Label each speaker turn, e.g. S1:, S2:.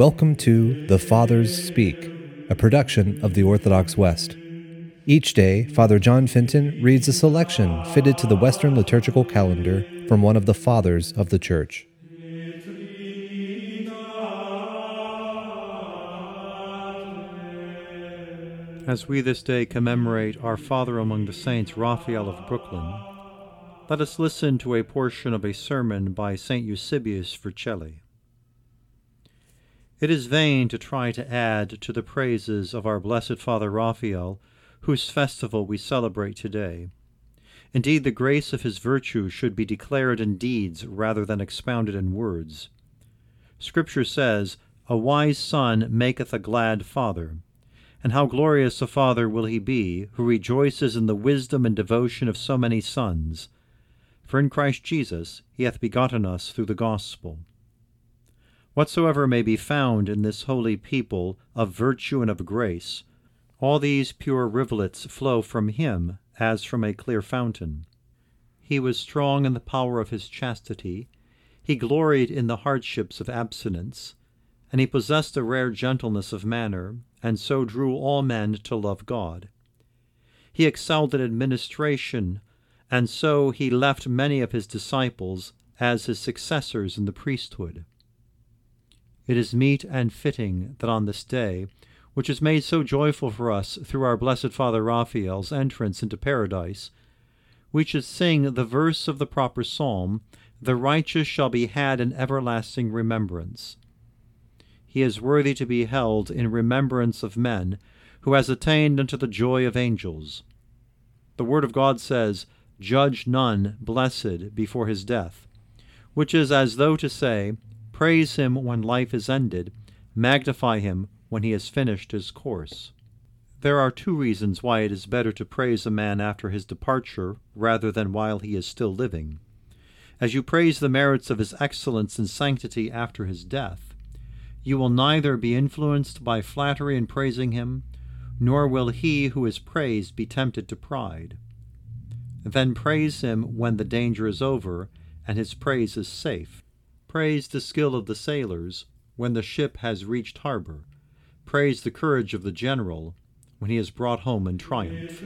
S1: Welcome to The Fathers Speak, a production of the Orthodox West. Each day, Father John Fenton reads a selection fitted to the Western liturgical calendar from one of the Fathers of the Church.
S2: As we this day commemorate our Father among the Saints, Raphael of Brooklyn, let us listen to a portion of a sermon by St. Eusebius Vercelli. It is vain to try to add to the praises of our blessed Father Raphael, whose festival we celebrate today. Indeed, the grace of his virtue should be declared in deeds rather than expounded in words. Scripture says, A wise son maketh a glad father. And how glorious a father will he be, who rejoices in the wisdom and devotion of so many sons! For in Christ Jesus he hath begotten us through the gospel. Whatsoever may be found in this holy people of virtue and of grace, all these pure rivulets flow from him as from a clear fountain. He was strong in the power of his chastity, he gloried in the hardships of abstinence, and he possessed a rare gentleness of manner, and so drew all men to love God. He excelled in administration, and so he left many of his disciples as his successors in the priesthood. It is meet and fitting that on this day, which is made so joyful for us through our blessed Father Raphael's entrance into paradise, we should sing the verse of the proper psalm, The righteous shall be had in everlasting remembrance he is worthy to be held in remembrance of men, who has attained unto the joy of angels. The Word of God says, Judge none blessed before his death, which is as though to say, Praise him when life is ended, magnify him when he has finished his course. There are two reasons why it is better to praise a man after his departure rather than while he is still living. As you praise the merits of his excellence and sanctity after his death, you will neither be influenced by flattery in praising him, nor will he who is praised be tempted to pride. Then praise him when the danger is over and his praise is safe. Praise the skill of the sailors when the ship has reached harbor. Praise the courage of the general when he is brought home in triumph.